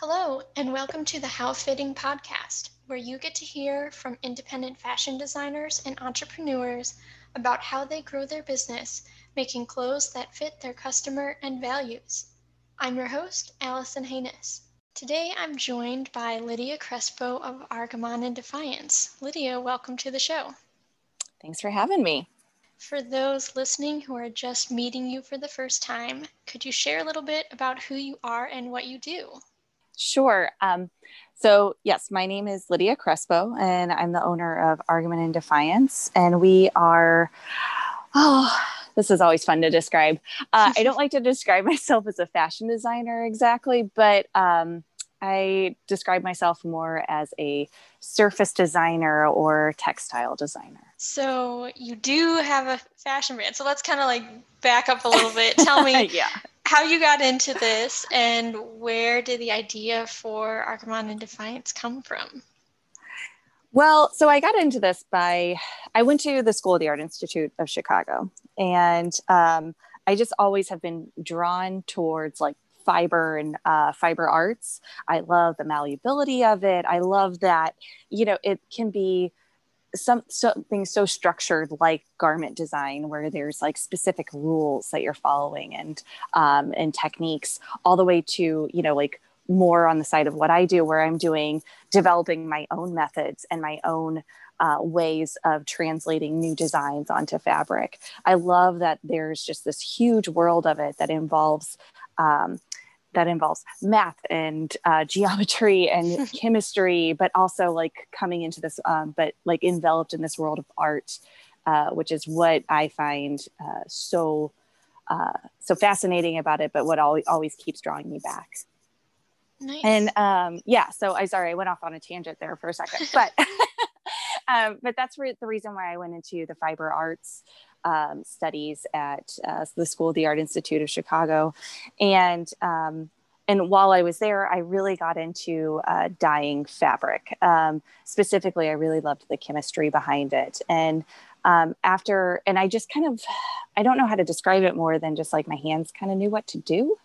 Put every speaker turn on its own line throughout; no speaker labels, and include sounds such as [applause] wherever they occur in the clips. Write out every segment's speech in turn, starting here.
Hello, and welcome to the How Fitting podcast, where you get to hear from independent fashion designers and entrepreneurs about how they grow their business, making clothes that fit their customer and values. I'm your host, Allison Haynes. Today I'm joined by Lydia Crespo of Argaman and Defiance. Lydia, welcome to the show.
Thanks for having me.
For those listening who are just meeting you for the first time, could you share a little bit about who you are and what you do?
Sure. Um, so, yes, my name is Lydia Crespo, and I'm the owner of Argaman and Defiance. And we are, oh, this is always fun to describe. Uh, I don't like to describe [laughs] myself as a fashion designer exactly, but um, I describe myself more as a surface designer or textile designer.
So you do have a fashion brand. So let's kind of like back up a little bit. Tell me [laughs] yeah. how you got into this and where did the idea for Argaman and Defiance come from?
Well, so I got into this by I went to the School of the Art Institute of Chicago, and um, I just always have been drawn towards like fiber and uh, fiber arts. I love the malleability of it. I love that, you know, it can be some something so structured like garment design where there's like specific rules that you're following and um, and techniques all the way to you know like more on the side of what i do where i'm doing developing my own methods and my own uh, ways of translating new designs onto fabric. I love that there's just this huge world of it that involves um, that involves math and uh, geometry and [laughs] chemistry, but also like coming into this, um, but like enveloped in this world of art, uh, which is what I find uh, so uh, so fascinating about it, but what always, always keeps drawing me back. Nice. And um, yeah, so I sorry I went off on a tangent there for a second, [laughs] but [laughs] um, but that's re- the reason why I went into the fiber arts um, studies at uh, the School of the Art Institute of Chicago, and um, and while I was there, I really got into uh, dyeing fabric. Um, specifically, I really loved the chemistry behind it, and um, after and i just kind of i don't know how to describe it more than just like my hands kind of knew what to do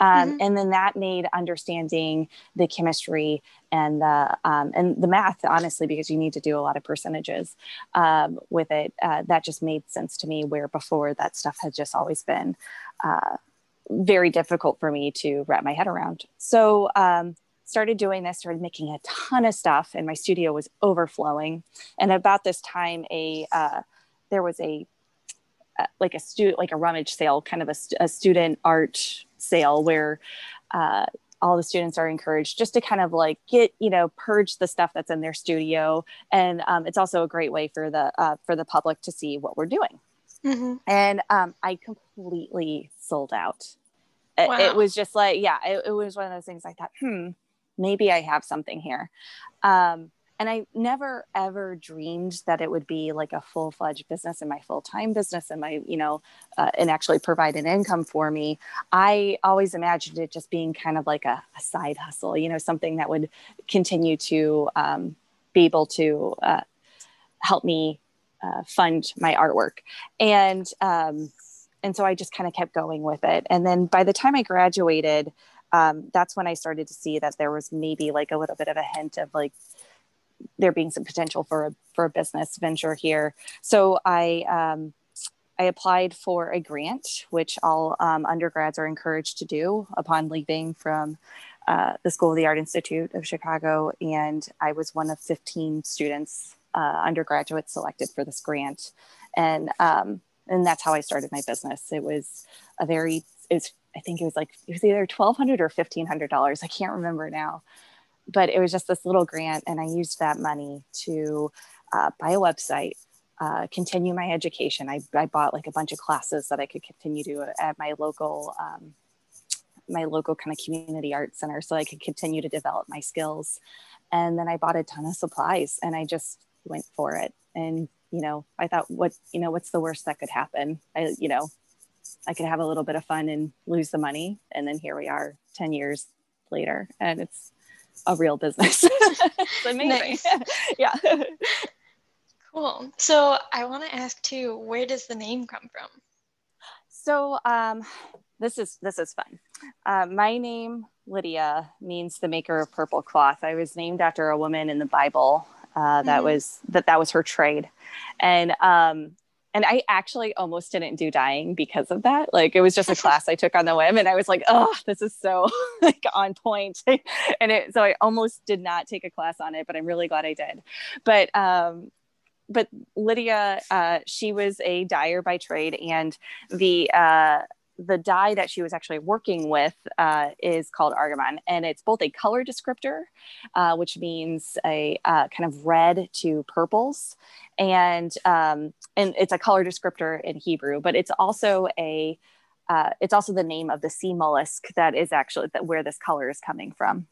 um, mm-hmm. and then that made understanding the chemistry and the um, and the math honestly because you need to do a lot of percentages um, with it uh, that just made sense to me where before that stuff had just always been uh, very difficult for me to wrap my head around so um, started doing this, started making a ton of stuff, and my studio was overflowing. And about this time, a uh, there was a uh, like a student like a rummage sale, kind of a, a student art sale where uh, all the students are encouraged just to kind of like get you know purge the stuff that's in their studio, and um, it's also a great way for the uh, for the public to see what we're doing. Mm-hmm. And um, I completely sold out. Wow. It, it, was just like, yeah, it, it was one of those things I thought, hmm, maybe I have something here. Um, and I never ever dreamed that it would be like a full fledged business and my full time business and my, you know, uh, and actually provide an income for me. I always imagined it just being kind of like a, a side hustle, you know, something that would continue to um, be able to uh, help me uh, fund my artwork. And, um, and so I just kind of kept going with it. And then by the time I graduated, um, that's when I started to see that there was maybe like a little bit of a hint of like there being some potential for a for a business venture here. So I um, I applied for a grant, which all um, undergrads are encouraged to do upon leaving from uh, the School of the Art Institute of Chicago, and I was one of 15 students, uh, undergraduates selected for this grant, and um, and that's how I started my business. It was a very it's I think it was like it was either twelve hundred or fifteen hundred dollars. I can't remember now, but it was just this little grant, and I used that money to uh, buy a website, uh, continue my education. I, I bought like a bunch of classes that I could continue to at my local um, my local kind of community art center, so I could continue to develop my skills. And then I bought a ton of supplies, and I just went for it. And you know, I thought, what you know, what's the worst that could happen? I you know, I could have a little bit of fun and lose the money. And then here we are 10 years later, and it's a real business. [laughs] it's amazing. [laughs] yeah.
Cool. So I want to ask too, where does the name come from?
So um, this is this is fun. Uh, my name Lydia means the maker of purple cloth. I was named after a woman in the Bible uh, that mm-hmm. was that that was her trade, and um, and I actually almost didn't do dyeing because of that. Like it was just a [laughs] class I took on the whim, and I was like, oh, this is so [laughs] like on point, [laughs] and it so I almost did not take a class on it, but I'm really glad I did. But um, but Lydia, uh, she was a dyer by trade, and the uh, the dye that she was actually working with uh, is called Argaman, and it's both a color descriptor, uh, which means a uh, kind of red to purples, and um, and it's a color descriptor in Hebrew, but it's also a uh, it's also the name of the sea mollusk that is actually that where this color is coming from.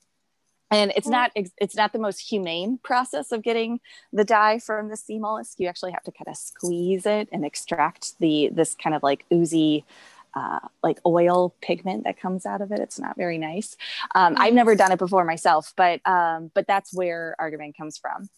And it's not it's not the most humane process of getting the dye from the sea mollusk. You actually have to kind of squeeze it and extract the this kind of like oozy uh, like oil pigment that comes out of it. It's not very nice. Um, I've never done it before myself, but um, but that's where Argaman comes from.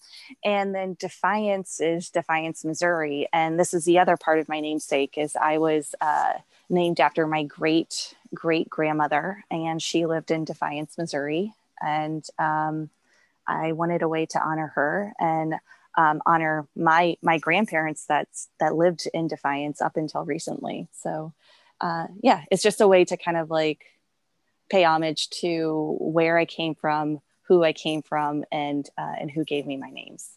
And then Defiance is Defiance, Missouri, and this is the other part of my namesake. Is I was uh, named after my great great grandmother, and she lived in Defiance, Missouri, and um, I wanted a way to honor her and um, honor my my grandparents that that lived in Defiance up until recently. So uh, yeah, it's just a way to kind of like pay homage to where I came from, who I came from, and uh, and who gave me my names.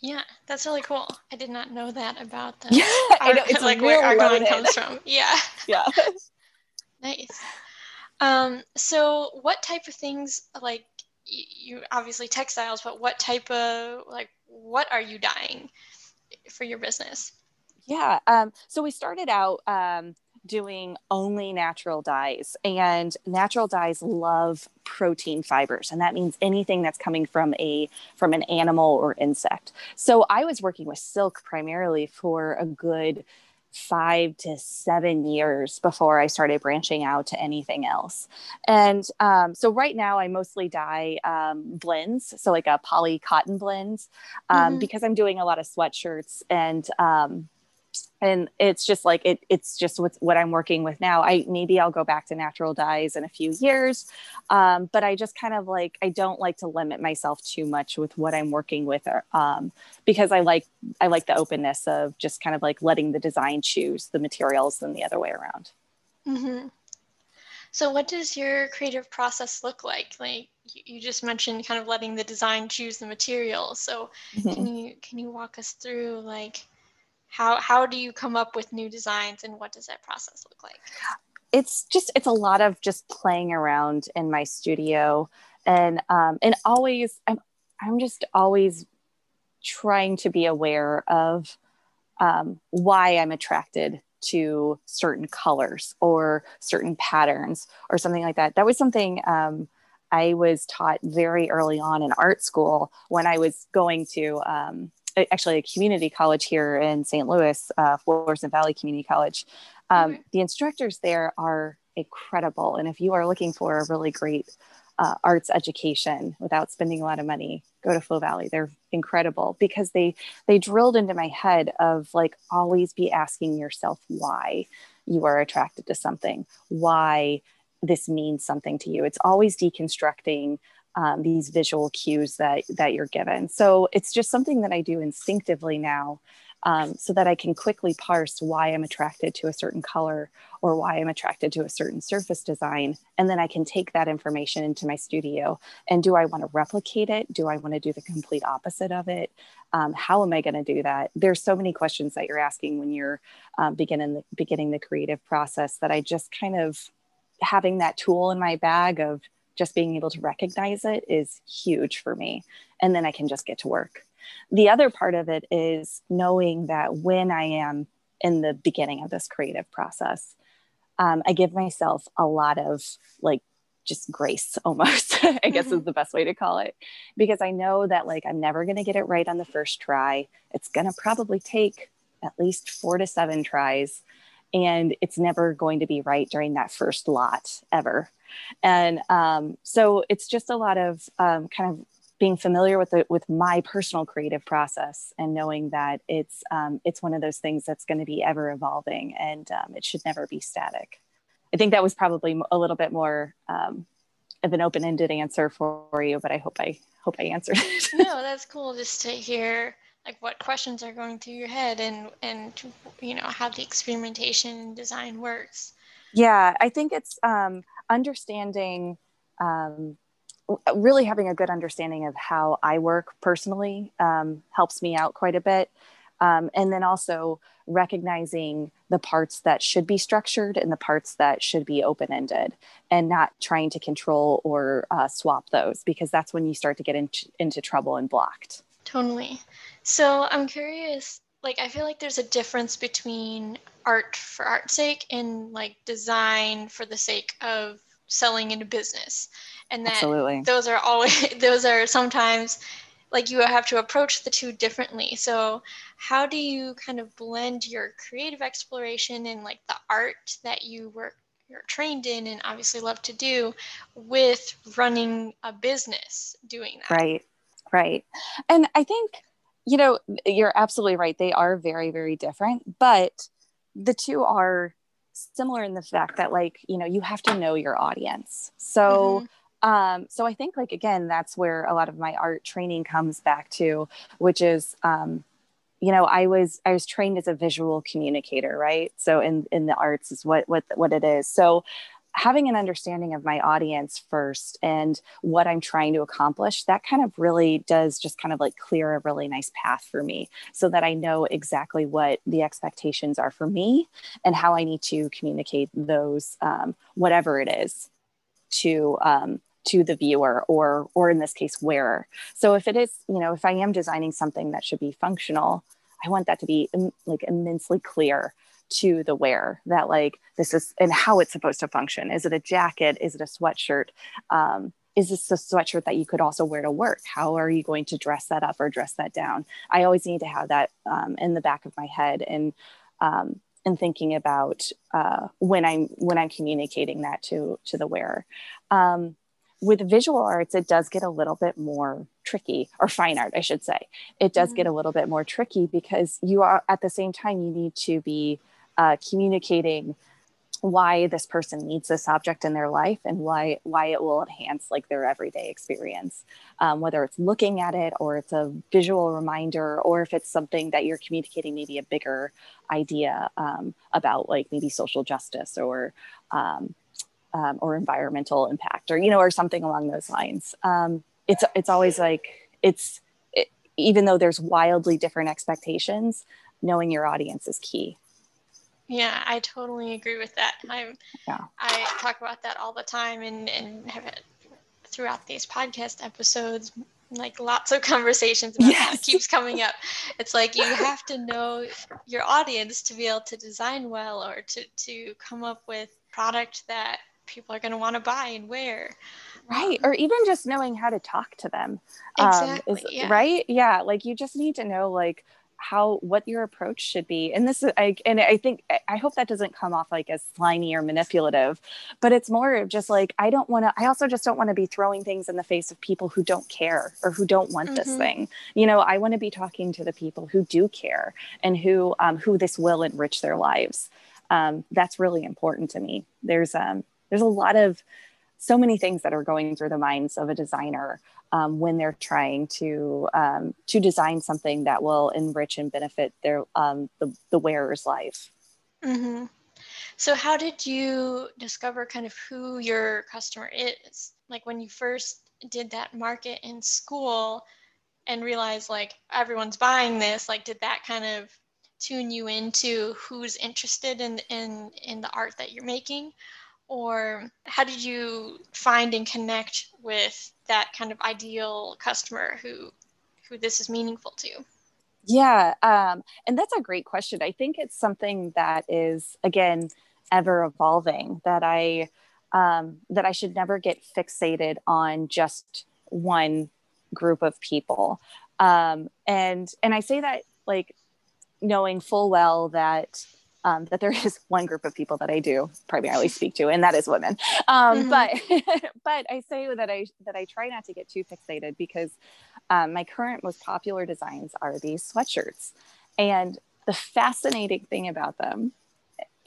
Yeah, that's really cool. I did not know that about the [laughs] yeah, I know, it's like where Argon comes from. Yeah. [laughs]
Yeah. [laughs]
nice. Um, so what type of things like you obviously textiles, but what type of like what are you dyeing for your business?
Yeah. Um, so we started out um, doing only natural dyes and natural dyes love protein fibers and that means anything that's coming from a from an animal or insect so i was working with silk primarily for a good five to seven years before I started branching out to anything else. And um, so right now I mostly dye um, blends, so like a poly cotton blends, um, mm-hmm. because I'm doing a lot of sweatshirts and um, and it's just like it it's just what, what i'm working with now. I maybe i'll go back to natural dyes in a few years. Um, but i just kind of like i don't like to limit myself too much with what i'm working with um, because i like i like the openness of just kind of like letting the design choose the materials than the other way around.
Mm-hmm. so what does your creative process look like? Like you just mentioned kind of letting the design choose the materials so mm-hmm. can you can you walk us through like how how do you come up with new designs and what does that process look like?
It's just it's a lot of just playing around in my studio and um and always i'm i'm just always trying to be aware of um, why i'm attracted to certain colors or certain patterns or something like that. That was something um, i was taught very early on in art school when i was going to um, actually a community college here in St. Louis, uh, Florissant Valley Community College. Um, okay. The instructors there are incredible. And if you are looking for a really great uh, arts education without spending a lot of money, go to Flo Valley. They're incredible because they they drilled into my head of like always be asking yourself why you are attracted to something, why this means something to you. It's always deconstructing um, these visual cues that that you're given. So it's just something that I do instinctively now, um, so that I can quickly parse why I'm attracted to a certain color or why I'm attracted to a certain surface design, and then I can take that information into my studio. And do I want to replicate it? Do I want to do the complete opposite of it? Um, how am I going to do that? There's so many questions that you're asking when you're um, beginning the, beginning the creative process that I just kind of having that tool in my bag of just being able to recognize it is huge for me. And then I can just get to work. The other part of it is knowing that when I am in the beginning of this creative process, um, I give myself a lot of like just grace [laughs] almost, I guess mm-hmm. is the best way to call it. Because I know that like I'm never going to get it right on the first try. It's going to probably take at least four to seven tries. And it's never going to be right during that first lot ever and um, so it's just a lot of um, kind of being familiar with the with my personal creative process and knowing that it's um, it's one of those things that's going to be ever evolving and um, it should never be static. I think that was probably a little bit more um, of an open-ended answer for you, but I hope I hope I answered [laughs] it.
no, that's cool just to hear like what questions are going through your head and and you know how the experimentation and design works.
Yeah, I think it's um, understanding, um, really having a good understanding of how I work personally um, helps me out quite a bit. Um, and then also recognizing the parts that should be structured and the parts that should be open ended and not trying to control or uh, swap those because that's when you start to get in- into trouble and blocked.
Totally. So I'm curious, like, I feel like there's a difference between art for art's sake and like design for the sake of selling in a business. And that
Absolutely.
those are always, [laughs] those are sometimes like you have to approach the two differently. So, how do you kind of blend your creative exploration and like the art that you work you're trained in and obviously love to do with running a business doing that?
Right. Right. And I think you know, you're absolutely right. They are very very different, but the two are similar in the fact that like, you know, you have to know your audience. So mm-hmm um, so i think like again that's where a lot of my art training comes back to which is um, you know i was i was trained as a visual communicator right so in in the arts is what what what it is so having an understanding of my audience first and what i'm trying to accomplish that kind of really does just kind of like clear a really nice path for me so that i know exactly what the expectations are for me and how i need to communicate those um, whatever it is to um, to the viewer or or in this case wearer. So if it is you know if i am designing something that should be functional i want that to be like immensely clear to the wearer that like this is and how it's supposed to function. Is it a jacket? Is it a sweatshirt? Um, is this a sweatshirt that you could also wear to work? How are you going to dress that up or dress that down? I always need to have that um, in the back of my head and um, and thinking about uh, when i'm when i'm communicating that to to the wearer. Um, with visual arts it does get a little bit more tricky or fine art i should say. It does mm-hmm. get a little bit more tricky because you are at the same time you need to be uh, communicating why this person needs this object in their life and why why it will enhance like their everyday experience. Um, whether it's looking at it or it's a visual reminder or if it's something that you're communicating maybe a bigger idea um, about like maybe social justice or um, um, or environmental impact or you know or something along those lines. Um, it's it's always like it's it, even though there's wildly different expectations knowing your audience is key
yeah i totally agree with that i yeah. i talk about that all the time and and have it throughout these podcast episodes like lots of [laughs] conversations about yes. that keeps coming up [laughs] it's like you have to know your audience to be able to design well or to to come up with product that people are going to want to buy and wear
right or even just knowing how to talk to them
exactly, um, is,
yeah. right yeah like you just need to know like how what your approach should be. And this is I, and i think i hope that doesn't come off like as slimy or manipulative but it's more of just like i don't want to i also just don't want to be throwing things in the face of people who don't care or who don't want mm-hmm. this thing. You know i want to be talking to the people who do care and who um, who this will enrich their lives. Um, that's really important to me. There's um there's a lot of so many things that are going through the minds of a designer um, when they're trying to um, to design something that will enrich and benefit their um, the, the wearer's life.
Mm-hmm. So, how did you discover kind of who your customer is? Like when you first did that market in school and realized like everyone's buying this, like did that kind of tune you into who's interested in in in the art that you're making? Or how did you find and connect with that kind of ideal customer who who this is meaningful to?
Yeah um, and that's a great question. I think it's something that is again ever evolving that i um, that i should never get fixated on just one group of people. Um, and and i say that like knowing full well that um, that there [laughs] is one group of people that I do primarily [laughs] speak to, and that is women. Um, mm-hmm. But [laughs] but I say that I that I try not to get too fixated because um, my current most popular designs are these sweatshirts, and the fascinating thing about them,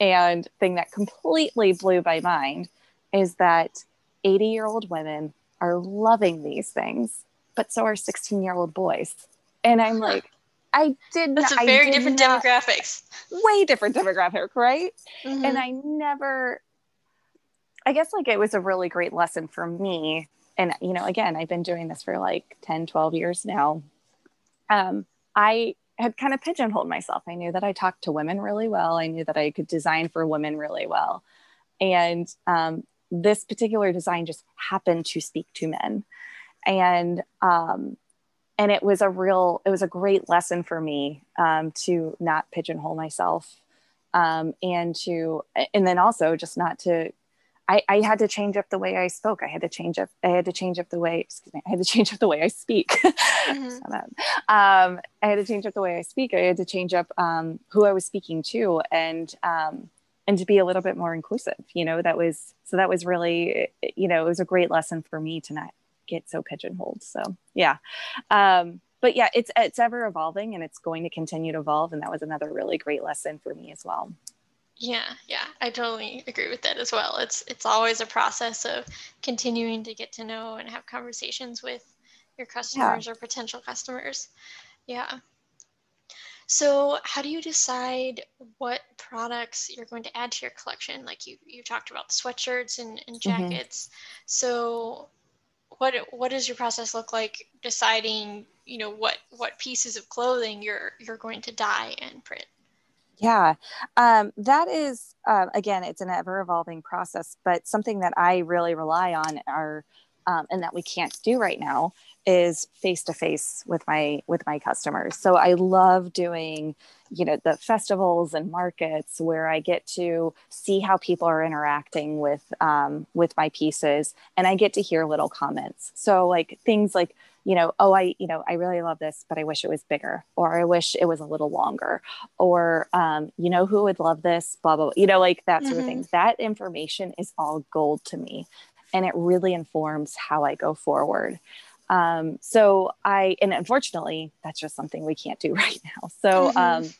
and thing that completely blew my mind, is that 80 year old women are loving these things, but so are 16 year old boys. And I'm like, I did
That's not. a very different not, demographics.
Way different demographic, right? Mm-hmm. And I never, I guess like it was a really great lesson for me. And, you know, again, I've been doing this for like 10, 12 years now. Um, I had kind of pigeonholed myself. I knew that I talked to women really well. I knew that I could design for women really well. And um, this particular design just happened to speak to men. And um, and it was a real it was a great lesson for me um, to not pigeonhole myself um, and to and then also just not to I, I, had to change up the way I spoke. I had to change up. I had to change up the way. Excuse me. I had to [laughs] change up the way I speak. [laughs] Mm-hmm. um, I had to change up the way I speak. I had to change up um, who I was speaking to, and um, and to be a little bit more inclusive. You know, that was so. That was really, you know, it was a great lesson for me to not get so pigeonholed. So yeah. Um, but yeah, it's it's ever evolving and it's going to continue to evolve. And that was another really great lesson for me as well.
Yeah, yeah, I totally agree with that as well. It's it's always a process of continuing to get to know and have conversations with your customers yeah. or potential customers. Yeah. So, how do you decide what products you're going to add to your collection? Like you you talked about the sweatshirts and, and mm-hmm. jackets. Mm-hmm. So, what what does your process look like deciding you know what what pieces of clothing you're you're going to dye and print?
Yeah um, that is uh, again it's an ever evolving process but something that i really rely on are um, and that we can't do right now is face to face with my with my customers so i love doing you know the festivals and markets where i get to see how people are interacting with um, with my pieces and i get to hear little comments so like things like you know oh i you know i really love this but i wish it was bigger or i wish it was a little longer or um, you know who would love this blah blah, blah. you know like that sort mm-hmm. of thing that information is all gold to me and it really informs how i go forward um, so I, and unfortunately, that's just something we can't do [laughs] right now. So, mm-hmm. um,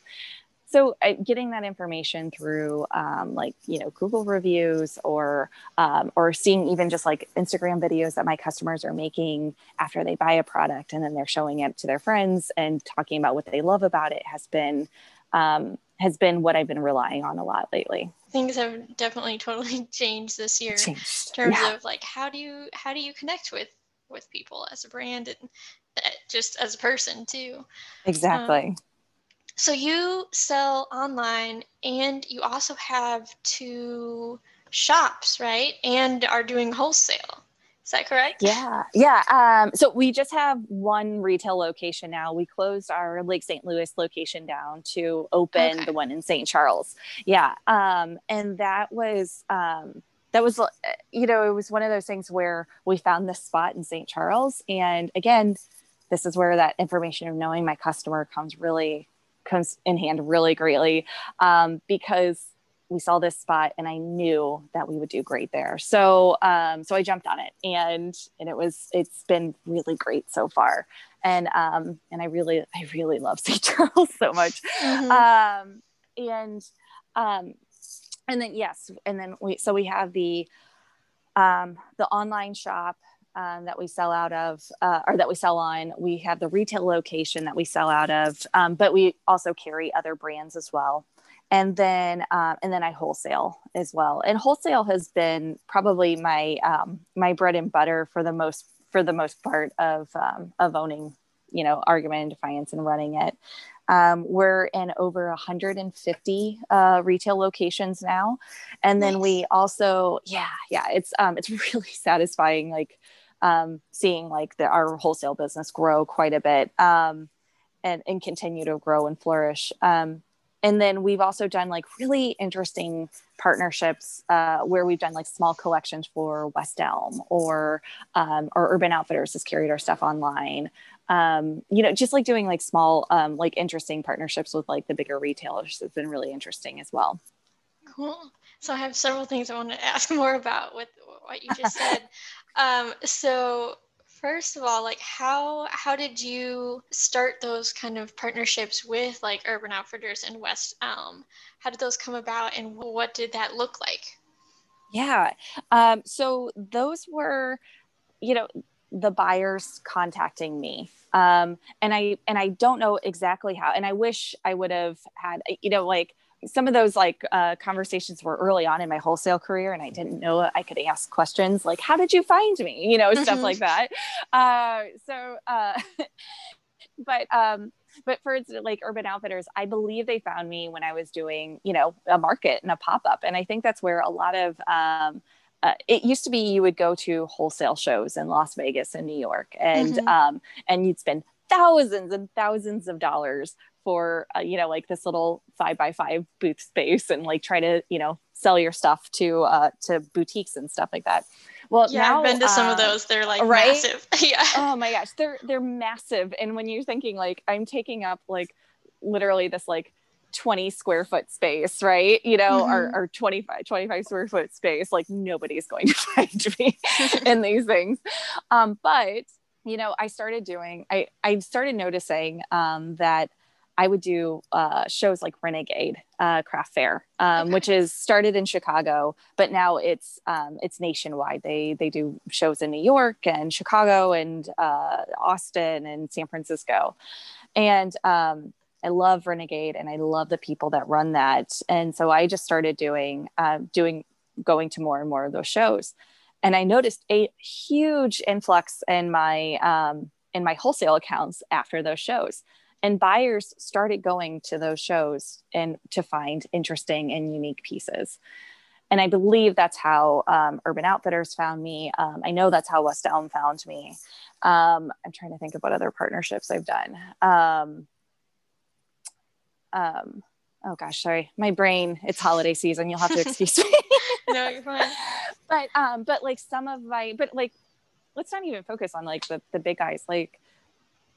so uh, getting that information through um, like you know google reviews or um, or seeing even just like instagram videos that my customers are making after they buy a product and then they're showing it to their friends and talking about what they love about it has been um, has been what i've been relying on a lot lately
things have definitely totally [laughs] changed this year changed. in terms yeah. of like how do you how do you connect with with people as a brand and just as a person too.
Exactly. Um,
so you sell online and you also have two shops, right? And are doing wholesale. Is that correct?
Yeah. Yeah. Um, so we just have one retail location now. We closed our Lake St. Louis location down to open okay. the one in St. Charles. Yeah. Um, and that was, um, that was you know it was one of those things where we found this spot in st charles. And again this is where that information of knowing my customer comes really comes in hand really greatly um, because we saw this spot and i knew that we would do great there. So um, so i jumped on it and and it was it's been really great so far. And um and i really i really love st [laughs] charles so much. Mm-hmm. um and um and then yes and then we so we have the um, the online shop um, that we sell out of uh, or that we sell on. We have the retail location that we sell out of um, but we also carry other brands as well. And then uh, and then i wholesale as well. And wholesale has been probably my um, my bread and butter for the most for the most part of um, of owning you know Argaman and defiance and running it um, we're in over 150 uh, retail locations now, and then nice. we also, yeah, yeah, it's um, it's [laughs] really satisfying, like um, seeing like the, our wholesale business grow quite a bit um, and and continue to grow and flourish. Um, and then we've also done like really interesting partnerships uh, where we've done like small collections for West Elm or um, or Urban Outfitters has carried our stuff online um, you know, just like doing like small, um, like interesting partnerships with like the bigger retailers has been really interesting as well.
Cool. So I have several things I want to [laughs] ask more about with what you just said. [laughs] um, so first of all, like how how did you start those kind of partnerships with like Urban Outfitters and West Elm? How did those come about, and what did that look like?
Yeah. Um, so those were, you know, the buyers contacting me. Um, and I and I don't know exactly how. And I wish I would have had, you know, like some of those like uh, conversations were early on in my wholesale career and i didn't know i could ask questions like how did you find me you know mm-hmm. stuff like that uh, so uh, [laughs] but um but for like urban outfitters i believe they found me when i was doing you know a market and a pop-up and i think that's where a lot of um, uh, it used to be you would go to wholesale shows in las vegas and new york and mm-hmm. um, and you'd spend thousands and thousands of dollars for uh, you know like this little five by five booth space and like try to you know sell your stuff to uh to boutiques and stuff like that. Well
yeah now, i've been to some of um, those. They're like right? massive. [laughs] Yeah.
Oh my gosh they're they're massive. And when you're thinking like i'm taking up like literally this like 20 square foot space, right? You know, mm-hmm. or, or 25, 25 square foot space, like nobody's going [laughs] to find me [laughs] in these things. Um, but, you know, I started doing, I, I started noticing um, that I would do uh, shows like Renegade uh, Craft Fair, um, okay. which is started in Chicago, but now it's um, it's nationwide. They they do shows in New York and Chicago and uh, Austin and San Francisco, and um, I love Renegade and I love the people that run that. And so I just started doing uh, doing going to more and more of those shows, and I noticed a huge influx in my um, in my wholesale accounts after those shows. And buyers started going to those shows and to find interesting and unique pieces. And i believe that's how um, urban outfitters found me. Um, i know that's how west elm found me. Um, i'm trying to think of what other partnerships i've done um, oh gosh sorry. My brain it's holiday season. You'll have to excuse me. [laughs]
No you're fine. [laughs]
But um but like some of my but like let's not even focus on like the, the big guys. Like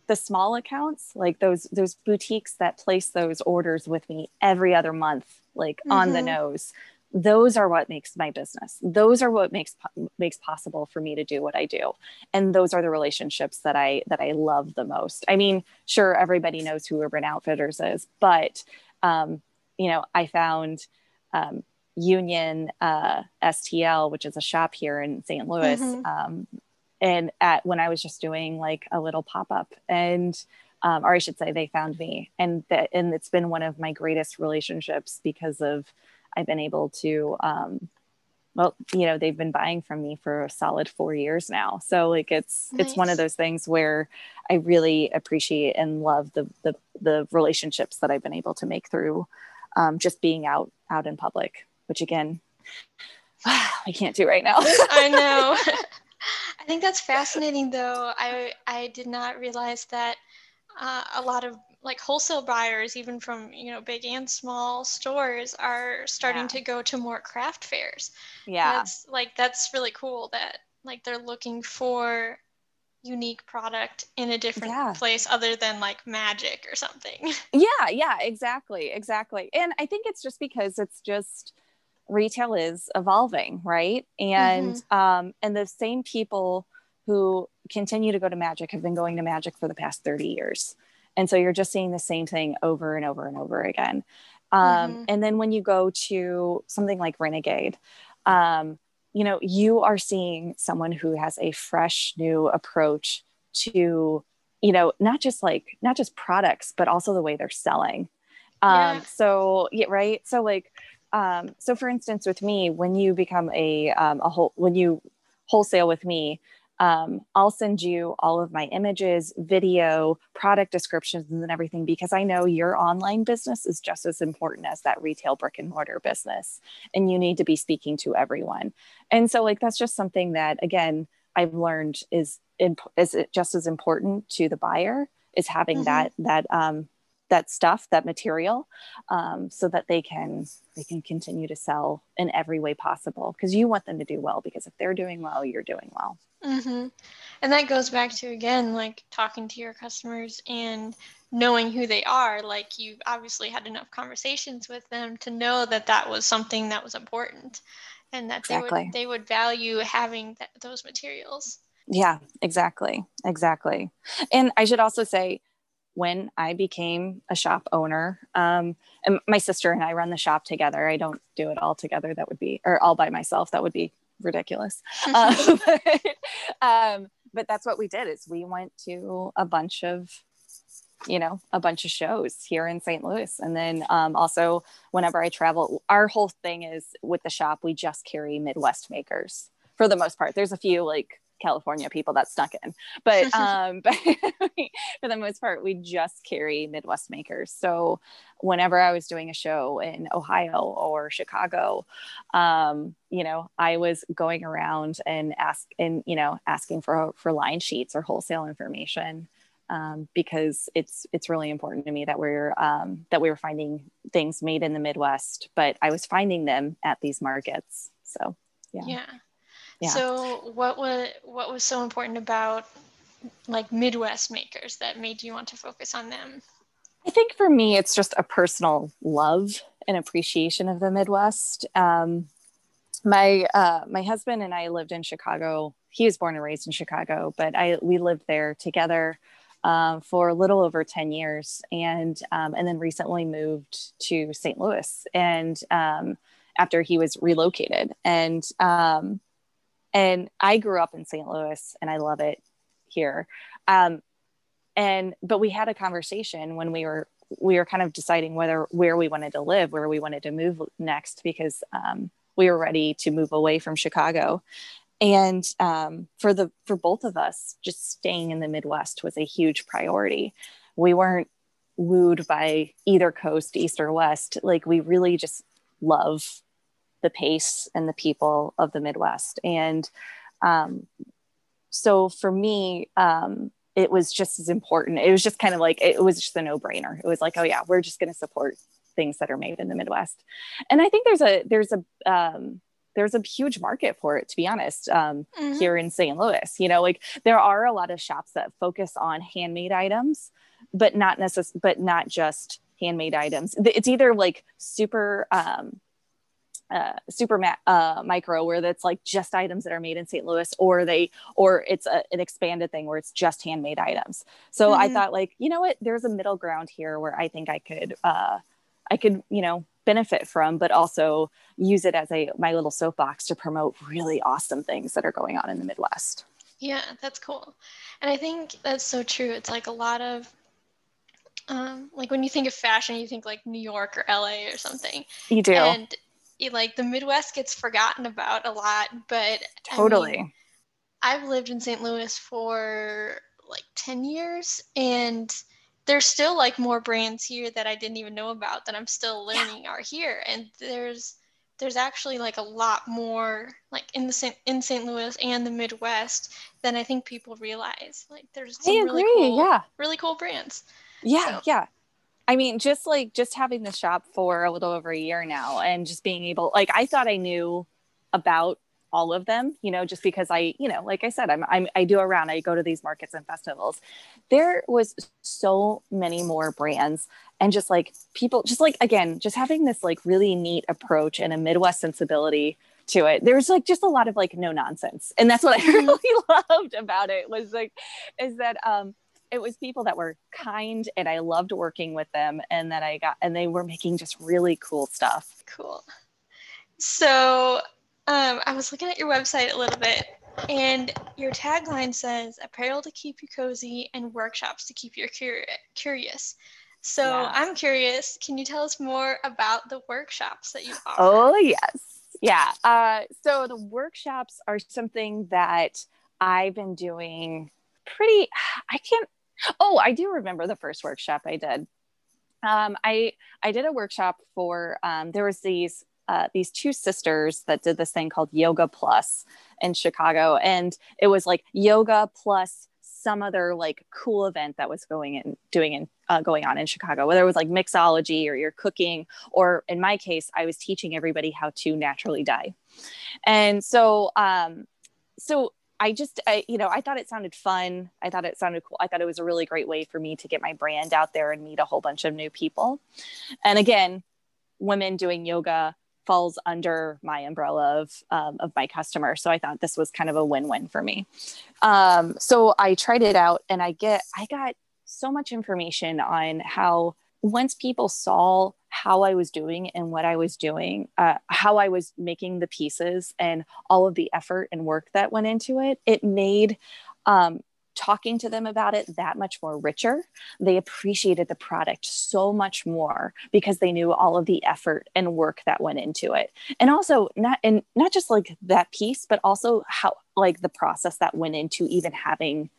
the small accounts like those those boutiques that place those orders with me every other month like mm-hmm. on the mm-hmm. nose those are what makes my business. Those are what makes makes possible for me to do what i do. And those are the relationships that i that i love the most. I mean sure everybody knows who urban outfitters is but um, you know i found um, union uh, stl which is a shop here in st louis mm-hmm. um, and at when I was just doing like a little pop up, and um, or I should say, they found me, and that and it's been one of my greatest relationships because of I've been able to. Um, well, you know, they've been buying from me for a solid four years now. So like it's nice. it's one of those things where I really appreciate and love the the the relationships that I've been able to make through um, just being out out in public, which again [sighs] I can't do right now. [laughs]
I know. [laughs] I think that's fascinating, though. I I did not realize that uh, a lot of like wholesale buyers, even from you know big and small stores, are starting yeah. to go to more craft fairs.
Yeah,
that's like that's really cool. That like they're looking for unique product in a different yeah. place other than like magic or something. [laughs]
Yeah, yeah, exactly, exactly. And I think it's just because it's just retail is evolving, right? And mm-hmm. um, and the same people who continue to go to Magic have been going to Magic for the past 30 years. And so you're just seeing the same thing over and over and over again. Um, mm-hmm. And then when you go to something like Renegade, um, you know, you are seeing someone who has a fresh new approach to, you know, not just like, not just products, but also the way they're selling. Um, yeah. So, yeah, right. So, like, um, so for instance with me when you become a, um, a whole when you wholesale with me um, i'll send you all of my images video product descriptions and everything because i know your online business is just as important as that retail brick and mortar business and you need to be speaking to everyone and so like that's just something that again i've learned is imp- is just as important to the buyer is having mm-hmm. that that um, that stuff that material um, so that they can they can continue to sell in every way possible because you want them to do well because if they're doing well you're doing well
mm-hmm. and that goes back to again like talking to your customers and knowing who they are like you obviously had enough conversations with them to know that that was something that was important and that exactly. they would they would value having th- those materials
yeah exactly exactly and i should also say when I became a shop owner, um, and my sister and I run the shop together. I don't do it all together. That would be, or all by myself. That would be ridiculous. um, [laughs] [laughs] but, um, but that's what we did is we went to a bunch of you know a bunch of shows here in st louis and then um, also whenever i travel our whole thing is with the shop we just carry midwest makers for the most part there's a few like california people that snuck in but [laughs] um [laughs] but for the most part we just carry midwest makers so whenever i was doing a show in ohio or chicago um you know i was going around and ask and you know asking for for line sheets or wholesale information um, because it's it's really important to me that we're um, that we were finding things made in the Midwest, but I was finding them at these markets. So
yeah. Yeah. Yeah. So what was what was so important about like Midwest makers that made you want to focus on them?
I think for me, it's just a personal love and appreciation of the Midwest. Um, my uh, my husband and I lived in Chicago. He was born and raised in Chicago, but I we lived there together um, for a little over 10 years and um, and then recently moved to st louis and um, after he was relocated and um, and i grew up in st louis and i love it here. Um, and but we had a conversation when we were we were kind of deciding whether where we wanted to live where we wanted to move next because um, we were ready to move away from chicago. And um, for the for both of us just staying in the midwest was a huge priority. We weren't wooed by either coast east or west. Like we really just love the pace and the people of the midwest. And um, so for me um, it was just as important. It was just kind of like it was just a no-brainer. It was like oh yeah we're just going to support things that are made in the midwest. And i think there's a there's a um, there's a huge market for it to be honest um, mm-hmm. here in st louis. You know like there are a lot of shops that focus on handmade items but not necess- but not just handmade items. It's either like super um, uh, super ma- uh, micro where that's like just items that are made in St. Louis or they or it's a, an expanded thing where it's just handmade items. So mm-hmm. I thought like, you know what, there's a middle ground here where I think I could uh I could, you know, benefit from, but also use it as a my little soapbox to promote really awesome things that are going on in the Midwest.
Yeah, that's cool. And I think that's so true. It's like a lot of um, like when you think of fashion, you think like New York or LA or something.
You do.
And like the Midwest gets forgotten about a lot, but
totally. I
mean, I've lived in St. Louis for like 10 years and there's still like more brands here that I didn't even know about that I'm still learning yeah. are here. And there's there's actually like a lot more like in the St. in St. Louis and the Midwest than I think people realize. Like there's some really cool, yeah, really cool brands.
Yeah, so. yeah. I mean, just like just having the shop for a little over a year now, and just being able, like, I thought I knew about all of them, you know, just because I, you know, like I said, I'm, I'm I do around, I go to these markets and festivals. There was so many more brands and just like people, just like again, just having this like really neat approach and a Midwest sensibility to it. There was like just a lot of like no nonsense. And that's what I [laughs] mm-hmm. really [laughs] loved about it was like, is that um it was people that were kind and I loved working with them and that I got and they were making just really cool stuff.
Cool. So um, I was looking at your website a little bit, and your tagline says apparel to keep you cozy and workshops to keep you cur- curious. So yeah. I'm curious, can you tell us more about the workshops that you offer?
Oh, yes. Yeah. Uh, so the workshops are something that I've been doing pretty, I can't, oh, I do remember the first workshop I did. Um, I I did a workshop for um, there was these uh, these two sisters that did this thing called Yoga Plus in Chicago, and it was like yoga plus some other like cool event that was going in doing in uh, going on in Chicago, whether it was like mixology or you're cooking, or in my case, I was teaching everybody how to naturally dye. And so, um, so I just, I, you know, I thought it sounded fun. I thought it sounded cool. I thought it was a really great way for me to get my brand out there and meet a whole bunch of new people. And again, women doing yoga falls under my umbrella of um, of my customer. So I thought this was kind of a win win for me. Um, so I tried it out, and I get I got so much information on how once people saw how I was doing and what I was doing, uh, how I was making the pieces and all of the effort and work that went into it, it made um, talking to them about it that much more richer. They appreciated the product so much more because they knew all of the effort and work that went into it. And also not and not just like that piece, but also how like the process that went into even having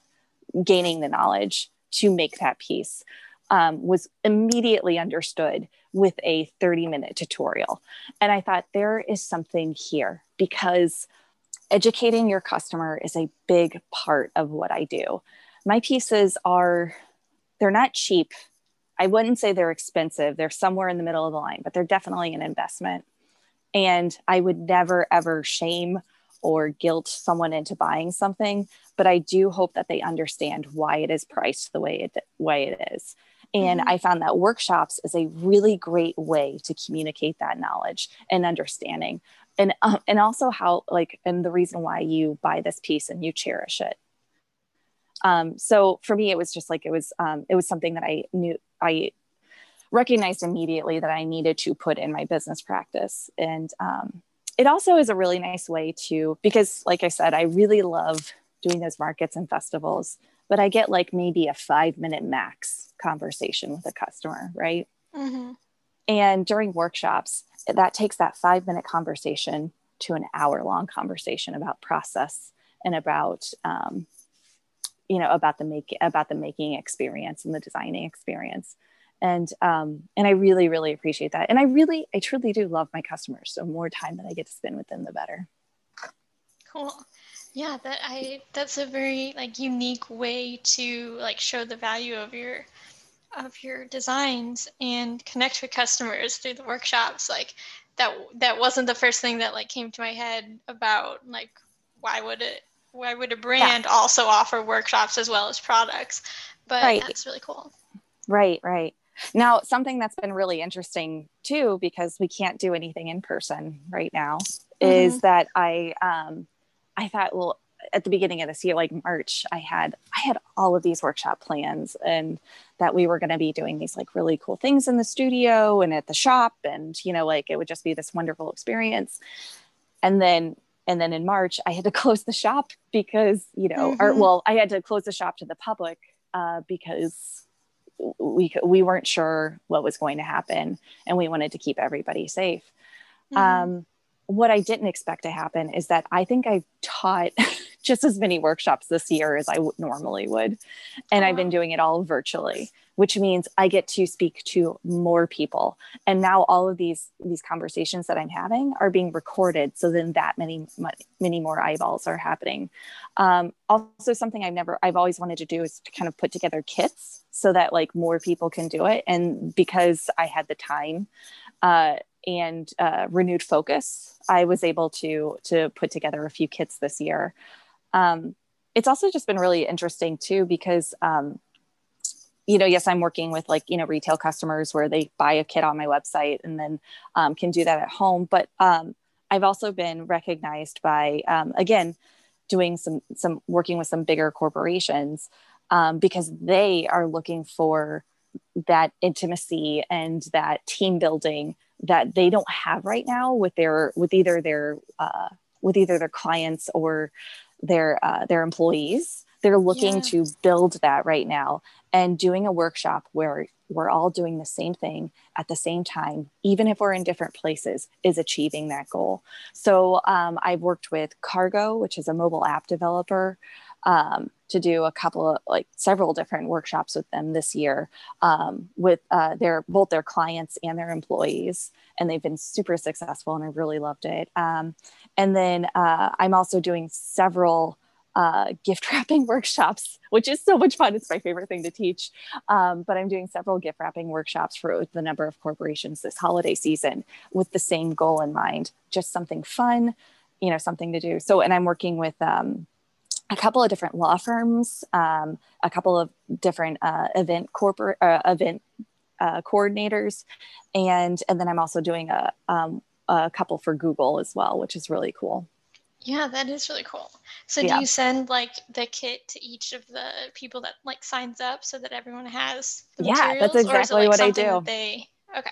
gaining the knowledge to make that piece um, was immediately understood with a 30 minute tutorial. And I thought there is something here because educating your customer is a big part of what I do. My pieces are, they're not cheap. I wouldn't say they're expensive. They're somewhere in the middle of the line, but they're definitely an investment. And I would never, ever shame or guilt someone into buying something, but I do hope that they understand why it is priced the way it, way it is. And mm-hmm. I found that workshops is a really great way to communicate that knowledge and understanding. And um, and also how like and the reason why you buy this piece and you cherish it. Um, so for me it was just like it was um, it was something that i knew i recognized immediately that i needed to put in my business practice. And um, it also is a really nice way to because like i said i really love doing those markets and festivals but i get like maybe a five minute max conversation with a customer right? Mm-hmm. and during workshops that takes that five minute conversation to an hour long conversation about process and about um, you know about the make about the making experience and the designing experience. And um, and i really really appreciate that. And i really i truly do love my customers. So more time that i get to spend with them the better.
Cool yeah that i that's a very like unique way to like show the value of your of your designs and connect with customers through the workshops like that that wasn't the first thing that like came to my head about like why would it why would a brand yeah. also offer workshops as well as products but right. that's really cool
right right now something that's been really interesting too because we can't do anything in person right now mm-hmm. is that i um i thought well at the beginning of this year like march i had i had all of these workshop plans and that we were going to be doing these like really cool things in the studio and at the shop and you know like it would just be this wonderful experience and then and then in march i had to [laughs] close the shop because you know mm-hmm. or well i had to close the shop to the public uh, because we we weren't sure what was going to happen and we wanted to keep everybody safe mm-hmm. um, what i didn't expect to happen is that i think I've taught [laughs] just as many workshops this year as I w- normally would. And oh, I've been doing it all virtually, which means I get to speak to more people. And now all of these these conversations that I'm having are being recorded. So then that many many more eyeballs are happening. Um, also, something I've never I've always wanted to do is to kind of put together kits so that like more people can do it. And because I had the time. Uh, and uh, renewed focus, I was able to to put together a few kits this year. Um, it's also just been really interesting too because um, you know yes i'm working with like you know retail customers where they buy a kit on my website and then um, can do that at home but um, i've also been recognized by um, again doing some some working with some bigger corporations um, because they are looking for that intimacy and that team building that they don't have right now with their with either their uh, with either their clients or their uh, their employees they're looking yeah. to build that right now and doing a workshop where we're all doing the same thing at the same time even if we're in different places is achieving that goal so um, i've worked with cargo which is a mobile app developer um, to do a couple of like several different workshops with them this year um, with uh, their both their clients and their employees and they've been super successful and i really loved it um, and then uh, i'm also doing several uh, gift [laughs] wrapping workshops, which is so much fun. It's my favorite thing to teach. Um, but I'm doing several gift wrapping workshops for the number of corporations this holiday season with the same goal in mind, just something fun, you know, something to do. So, and I'm working with um, a couple of different law firms, um, a couple of different uh, event corporate uh, event uh, coordinators, and and then I'm also doing a um, a couple for Google as well, which is really cool.
Yeah, that is really cool. So do you send like the kit to each of the people that like signs up so that everyone has the
Yeah, that's
is it,
exactly
like,
what I do.
that They okay.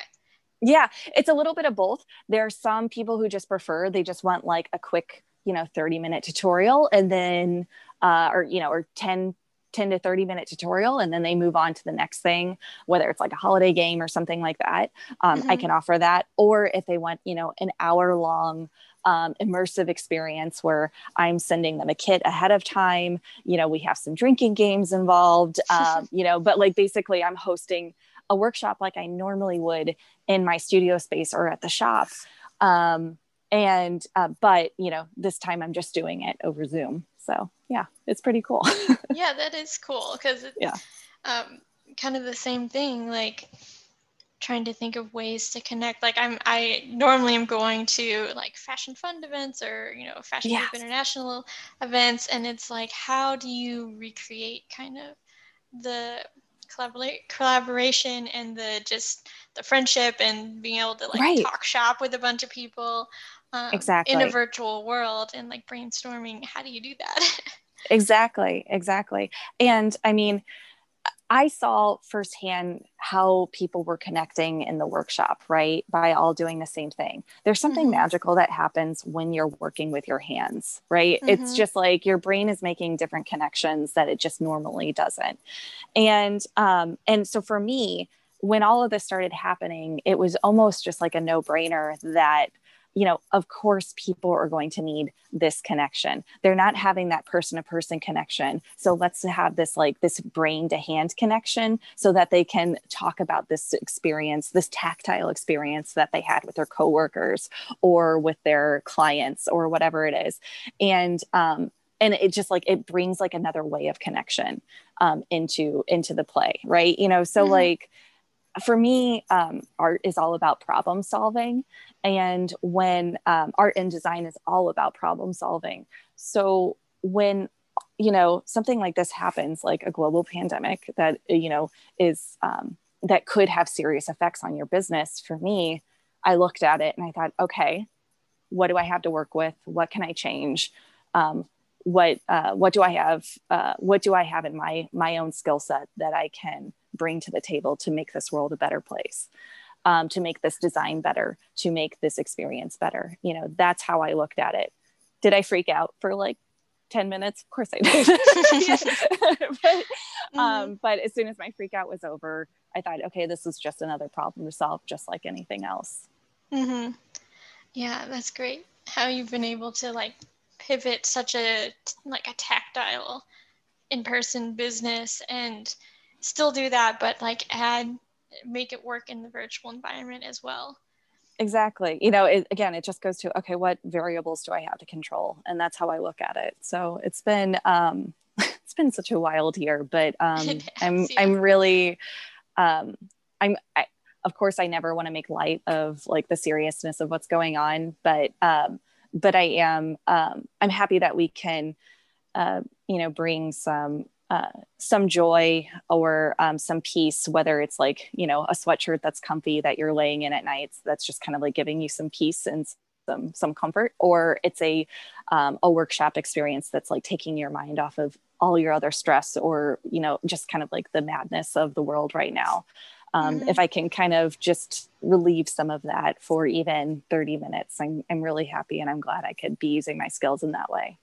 Yeah, it's a little bit of both. There are some people who just prefer, they just want like a quick, you know, 30 minute tutorial and then, uh, or, you know, or 10, 10 to 30 minute tutorial and then they move on to the next thing, whether it's like a holiday game or something like that. Um, I
Mhm.
can offer that. Or if they want, you know, an hour long um, immersive experience where I'm sending them a kit ahead of time, you know, we have some drinking games involved, [laughs] um, you know, but like basically I'm hosting a workshop like I normally would in my studio space or at the shop. Um, and, uh, but, you know, this time I'm just doing it over Zoom. So yeah, it's pretty cool. [laughs]
yeah, that is cool because it's
Yeah.
um, kind of the same thing. Like trying to think of ways to connect. Like I'm, I normally am going to like fashion fund events or you know fashion
Yes.
international events, and it's like how do you recreate kind of the collaborate collaboration and the just the friendship and being able to like
Right.
talk shop with a bunch of people um, in a virtual world and like brainstorming how do you do that [laughs]
exactly. Exactly. And I mean, I saw firsthand how people were connecting in the workshop, right? By all doing the same thing. There's something
Mhm.
magical that happens when you're working with your hands, right? It's
Mhm.
just like your brain is making different connections that it just normally doesn't. And um and so for me, when all of this started happening, it was almost just like a no-brainer that you know, of course, people are going to need this connection. They're not having that person to person connection. So let's have this like this brain to hand connection so that they can talk about this experience, this tactile experience that they had with their coworkers or with their clients or whatever it is. And, um, and it just like it brings like another way of connection um, into into the play right you know so
Mhm.
like for me um, art is all about problem solving. And when um, art and design is all about problem solving. So when you know something like this happens like a global pandemic that you know is um, that could have serious effects on your business for me i looked at it and i thought okay what do i have to work with? What can i change? Um, what uh, what do i have uh, what do i have in my my own skill set that i can bring to the table to make this world a better place um, to make this design better to make this experience better. You know that's how i looked at it. Did i freak out for like 10 minutes? Of course i did. [laughs] But [laughs]
Mhm.
um, but as soon as my freak out was over i thought okay this is just another problem to solve just like anything else.
Hmm Yeah, that's great. How you've been able to like pivot such a like a tactile in-person business and still do that, but like add make it work in the virtual environment as well.
exactly you know it, again it just goes to okay what variables do i have to control and that's how i look at it so it's been um [laughs] it's been such a wild year but um [laughs] i'm
yeah.
i'm really um i'm I, of course i never want to make light of like the seriousness of what's going on but um but i am um i'm happy that we can uh you know bring some uh, some joy or um, some peace, whether it's like, you know, a sweatshirt that's comfy that you're laying in at night. That's just kind of like giving you some peace and some, some comfort, or it's a, um, a workshop experience that's like taking your mind off of all your other stress or, you know, just kind of like the madness of the world right now. Um,
Mhm.
If I can kind of just relieve some of that for even 30 minutes, I'm, I'm really happy and I'm glad I could be using my skills in that way.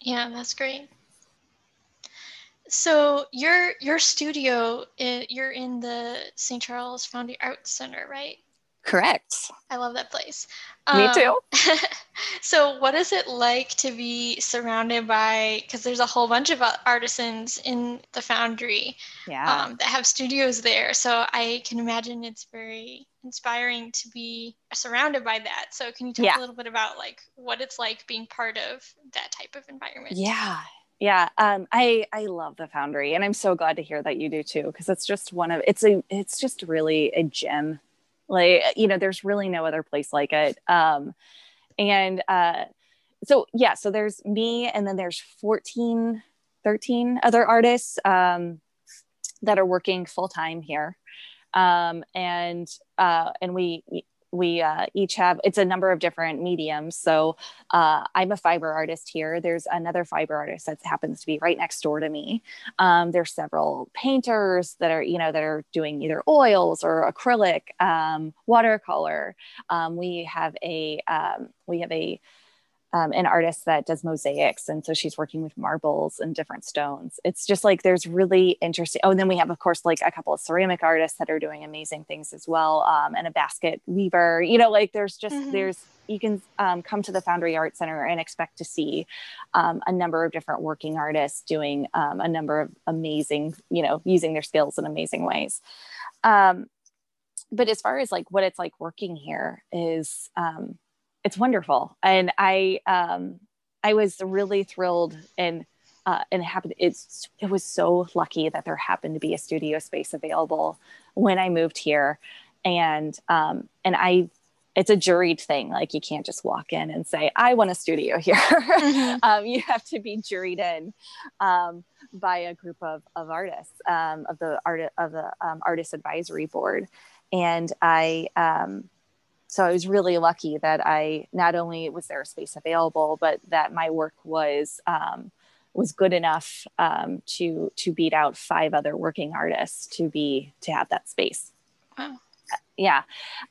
Yeah, that's great. So your your studio, you're in the St. Charles Foundry Arts Center, right?
Correct.
I love that place.
Me
Um,
too. [laughs]
so, what is it like to be surrounded by? Because there's a whole bunch of uh, artisans in the foundry
Yeah.
um, that have studios there. So I can imagine it's very inspiring to be surrounded by that. So, can you talk
Yeah.
a little bit about like what it's like being part of that type of environment?
Yeah. Yeah. Um, I, I love the foundry and I'm so glad to hear that you do too. Cause it's just one of, it's a, it's just really a gem. Like, you know, there's really no other place like it. Um, and, uh, so yeah, so there's me and then there's 14, 13 other artists, um, that are working full time here. Um, and, uh, and we, we uh, each have it's a number of different mediums. So uh, i'm a fiber artist here. There's another fiber artist that happens to be right next door to me. Um, there's several painters that are you know that are doing either oils or acrylic um, watercolor. Um, we have a um, we have a um, an artist that does mosaics. And so she's working with marbles and different stones. It's just like there's really interesting. Oh, and then we have, of course, like a couple of ceramic artists that are doing amazing things as well, um, and a basket weaver. You know, like there's just, mm-hmm. there's, you can um, come to the Foundry Art Center and expect to see um, a number of different working artists doing um, a number of amazing, you know, using their skills in amazing ways. Um, but as far as like what it's like working here is, um, it's wonderful. And I, um, I was really thrilled and, uh, and happened. It's, it was so lucky that there happened to be a studio space available when I moved here. And, um, and I, it's a juried thing. Like you can't just walk in and say, I want a studio here. [laughs] Mm-hmm. um, you have to be juried in, um, by a group of, of artists, um, of the art of the, um, artist advisory board. And I, um, so I was really lucky that I not only was there a space available, but that my work was um, was good enough um, to to beat out five other working artists to be to have that space. Wow. Yeah,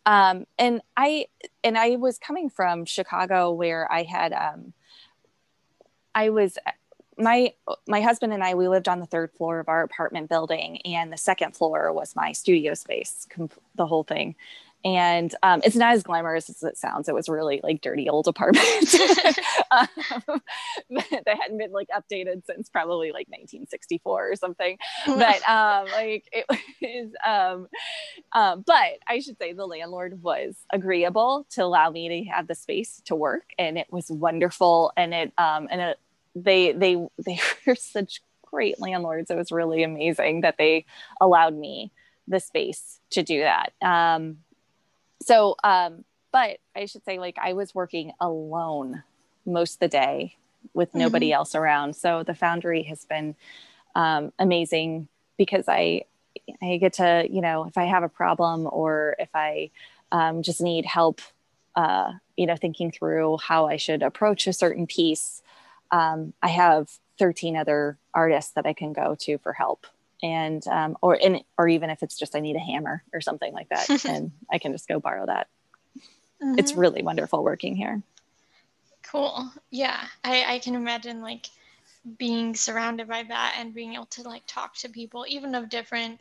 um, and I and I was coming from Chicago where I had um, I was my my husband and I we lived on the third floor of our apartment building, and the second floor was my studio space, the whole thing and um, it's not as glamorous as it sounds. It was really like dirty old apartment [laughs] [laughs] um, that hadn't been like updated since probably like 1964 or something. But um, like it was, um, um, but I should say the landlord was agreeable to allow me to have the space to work, and it was wonderful. And it um, and it, they they they [laughs] were such great landlords. It was really amazing that they allowed me the space to do that. Um, so um but i should say like i was working alone most of the day with nobody mm-hmm. else around so the foundry has been um, amazing because i i get to you know if i have a problem or if i um, just need help uh, you know thinking through how i should approach a certain piece um, i have 13 other artists that i can go to for help and um, or in or even if it's just I need a hammer or something like that, [laughs] and I can just go borrow that. Mm-hmm. It's really wonderful working here.
Cool. Yeah, I, I can imagine like being surrounded by that and being able to like talk to people, even of different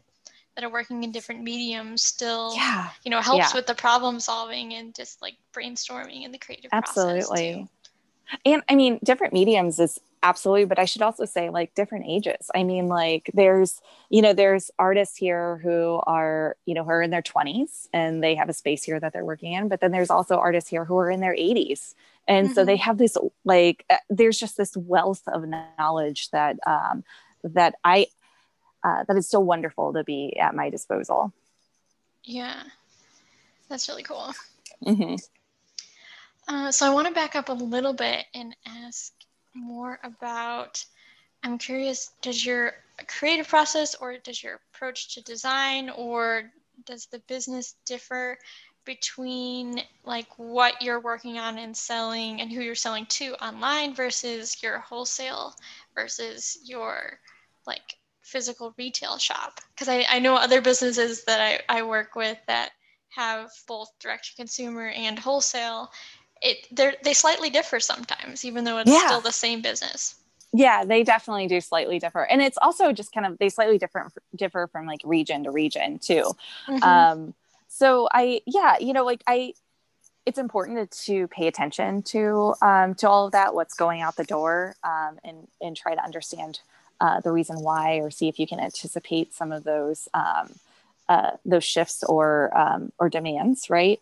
that are working in different mediums still yeah. you know helps yeah. with the problem solving and just like brainstorming and the creative absolutely
and i mean different mediums is absolutely but i should also say like different ages i mean like there's you know there's artists here who are you know who are in their 20s and they have a space here that they're working in but then there's also artists here who are in their 80s and mm-hmm. so they mm-hmm. have this like uh, there's just this wealth of knowledge that um that i uh, that is so wonderful to be at my disposal
yeah that's really cool mm-hmm. uh, so i want to back up a little bit and ask more about i'm curious does your creative process or does your approach to design or does the business differ between like what you're working on and selling and who you're selling to online versus your wholesale versus your like physical retail shop? Because I, I know other businesses that I, I work with that have both direct to consumer and wholesale it they they slightly differ sometimes, even though it's yeah. still the same business.
Yeah, they definitely do slightly differ, and it's also just kind of they slightly different differ from like region to region too. Mm-hmm. Um, so I yeah, you know, like I it's important to pay attention to um, to all of that, what's going out the door, um, and and try to understand uh, the reason why, or see if you can anticipate some of those um, uh, those shifts or um, or demands, right?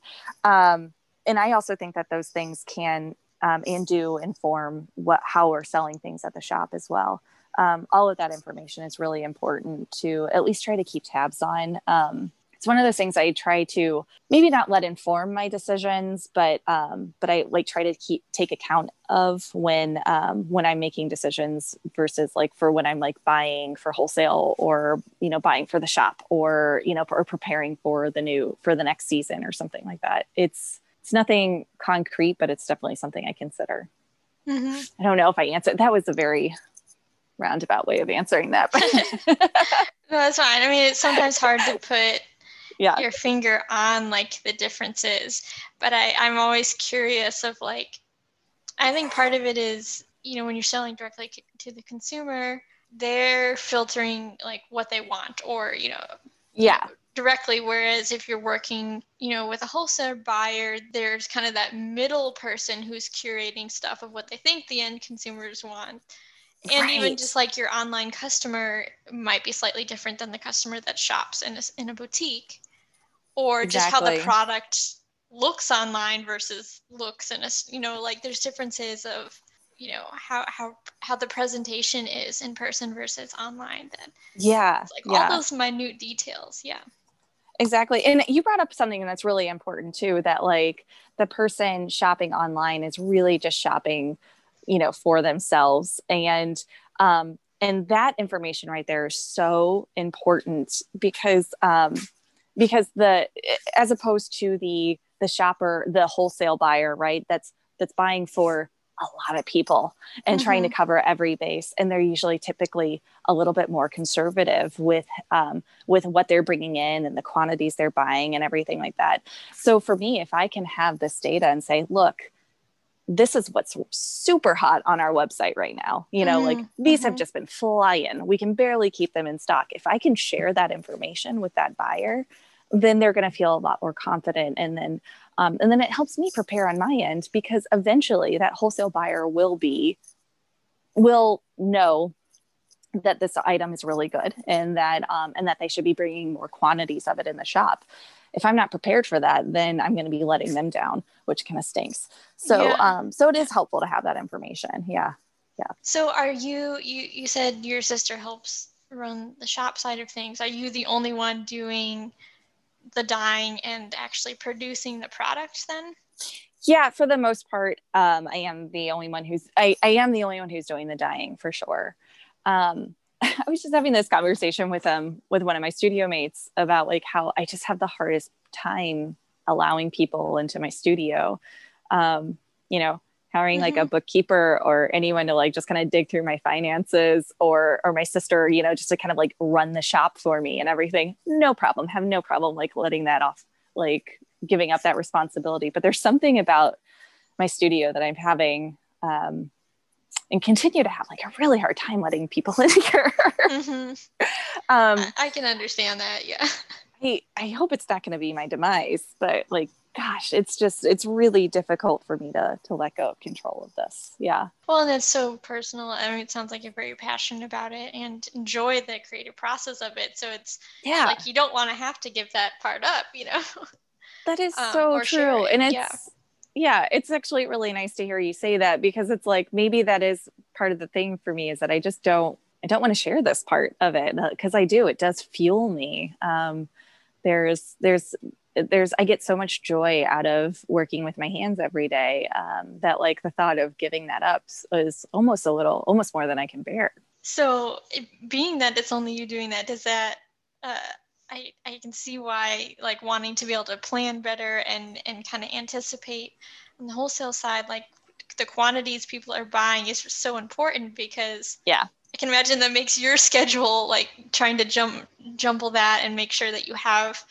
And I also think that those things can um, and do inform what how we're selling things at the shop as well. Um, all of that information is really important to at least try to keep tabs on. Um, it's one of those things I try to maybe not let inform my decisions, but um, but I like try to keep take account of when um, when I'm making decisions versus like for when I'm like buying for wholesale or you know buying for the shop or you know or preparing for the new for the next season or something like that. It's it's nothing concrete, but it's definitely something I consider. Mm-hmm. I don't know if I answered. That was a very roundabout way of answering that. [laughs]
no, that's fine. I mean, it's sometimes hard to put [laughs]
yeah.
your finger on like the differences. But I, I'm always curious of like, I think part of it is, you know, when you're selling directly to the consumer, they're filtering like what they want or, you know,
yeah
directly whereas if you're working you know with a wholesale buyer there's kind of that middle person who's curating stuff of what they think the end consumers want and right. even just like your online customer might be slightly different than the customer that shops in a, in a boutique or exactly. just how the product looks online versus looks in a you know like there's differences of you know how how how the presentation is in person versus online then
yeah
like
yeah.
all those minute details yeah
exactly and you brought up something that's really important too that like the person shopping online is really just shopping you know for themselves and um and that information right there is so important because um because the as opposed to the the shopper the wholesale buyer right that's that's buying for a lot of people and mm-hmm. trying to mm-hmm. cover every base and they're usually typically a little bit more conservative with um, with what they're bringing in and the quantities they're buying and everything like that so for me if i can have this data and say look this is what's super hot on our website right now. You know, mm-hmm. like these mm-hmm. have just been flying. We can barely keep them in stock. If I can share that information with that buyer, then they're going to feel a lot more confident. And then, um, and then it helps me prepare on my end because eventually that wholesale buyer will be, will know that this item is really good and that, um, and that they should be bringing more quantities of it in the shop if I'm not prepared for that, then I'm going to be letting them down, which kind of stinks. So, yeah. um, so it is helpful to have that information. Yeah. Yeah.
So are you, you, you said your sister helps run the shop side of things. Are you the only one doing the dyeing and actually producing the product then?
Yeah, for the most part, um, I am the only one who's, I, I am the only one who's doing the dyeing for sure. Um, [laughs] I was just having this conversation with um with one of my studio mates about like how I just have the hardest time allowing people into my studio. Um, you know, hiring mm-hmm. like a mm-hmm. bookkeeper or anyone to like just kind of dig through my finances or or my sister, you know, just to kind of like run the shop for me and everything. No problem. Have no problem like letting that off, like giving up that responsibility. But there's something about my studio that I'm having um, and continue to have like a really hard time letting people [laughs] in here.
mm-hmm. um, I can understand that. Yeah.
I, I hope it's not going to be my demise, but like, gosh, it's just, it's really difficult for me to, to let go of control of this. Yeah.
Well, and it's so personal. I mean, it sounds like you're very passionate about it and enjoy the creative process of it. So it's yeah, like you don't want to have to give that part up, you know? [laughs]
That is um, so true. And it's, yeah yeah, it's actually really nice to hear you say that because it's like maybe that is part of the thing for me is that I just don't I don't want to share this part of it because uh, I do. It does fuel me. Um, there's there's there's I get so much joy out of working with my hands every day um, that like the thought of giving that up is almost a little almost more than I can bear.
So being that it's only you doing that, does that uh, I, I can see why like wanting to be able to plan better and and kind of anticipate on the wholesale side like the quantities people are buying is so important because
yeah
I can imagine that makes your [laughs] schedule like trying to jump jumble that and make sure that you have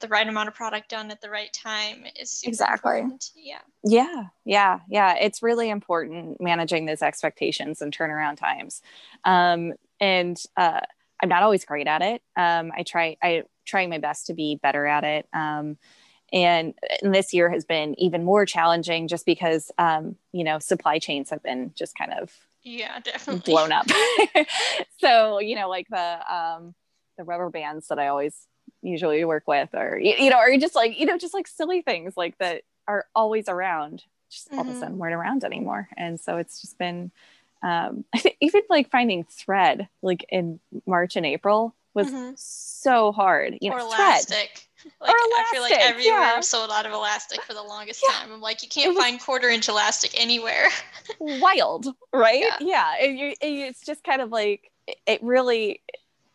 the right amount of product done at the right time is
exactly
important. yeah
yeah yeah yeah it's really important managing those expectations and turnaround times um, and uh, I'm not always great at it. Um, I try, I trying my best to be better at it. Um, and, and, this year has been even more challenging just because, um, you know, supply chains have been just kind of
yeah, definitely
blown up. [laughs] so, you know, like the, um, the rubber bands that I always usually work with, or, you, know, or you just like, you know, just like silly things like that are always around, just mm-hmm. all of a sudden mm-hmm. weren't around anymore. And so it's just been, um, [laughs] I think even like finding thread like in March and April was mm-hmm. so hard. You know,
or elastic. like I feel like everywhere yeah. sold out of elastic for the longest yeah. time. I'm like, you can't was, find quarter inch elastic anywhere.
wild, right? [laughs] Yeah, yeah. It, it, it's just kind of like it really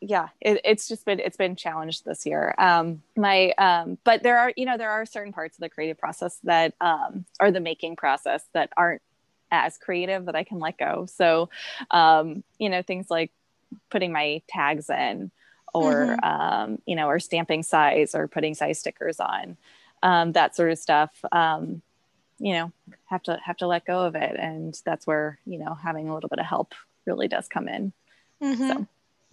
yeah it, it's just been it's been challenged this year. Um my um but there are you know there are certain parts of the creative process that um or the making process that aren't as creative that i can let go. So um you know things like putting my tags in or mm-hmm. um you know or stamping size or putting size stickers on um that sort of stuff um you know have to have to let go of it. And that's where you know having a little bit of help really does come in. Mm-hmm. so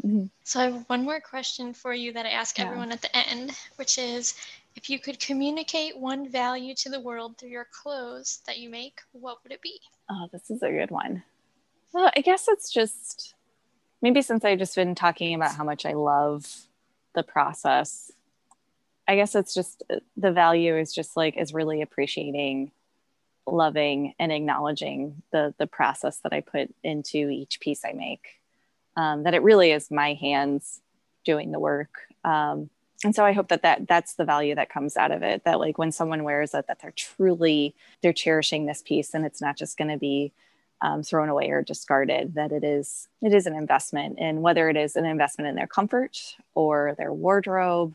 Mm-hmm. So I have one more question for you that I ask yeah. everyone at the end, which is if you could communicate one value to the world through your clothes that you make, what would it be?
Oh, this is a good one. Well, I guess it's just maybe since I've just been talking about how much I love the process, I guess it's just the value is just like is really appreciating loving and acknowledging the the process that I put into each piece I make um, that it really is my hands doing the work. Um, and so I hope that, that that's the value that comes out of it. That like when someone wears it, that they're truly they're cherishing this piece, and it's not just going to be um, thrown away or discarded. That it is it is an investment, and whether it is an investment in their comfort or their wardrobe,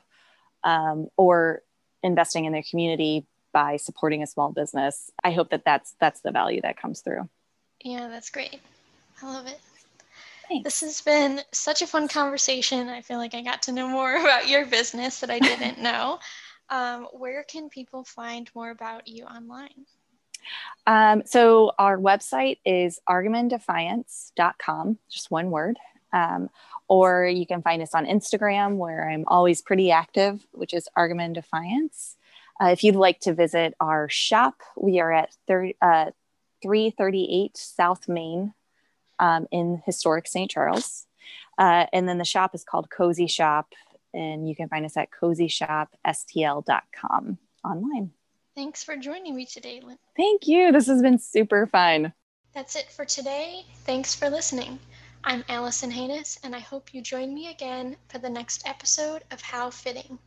um, or investing in their community by supporting a small business. I hope that that's that's the value that comes through.
Yeah, that's great. I love it. Thanks. This has been such a fun conversation. I feel like I got to know more [laughs] about your business that I didn't [laughs] know. Um, where can people find more about you online?
Um, so our website is argamandefiance.com, just one word. Um, or you can find us on Instagram, where I'm always pretty active, which is Argaman Defiance. Uh, if you'd like to visit our shop, we are at 30, uh, 338 South Main um, in historic St. Charles. Uh, and then the shop is called Cozy Shop, and you can find us at cozyshopstl.com online.
Thanks for joining me today, Lynn.
Thank you. This has been super fun.
That's it for today. Thanks for listening. I'm Allison Haynes, and I hope you join me again for the next episode of How Fitting.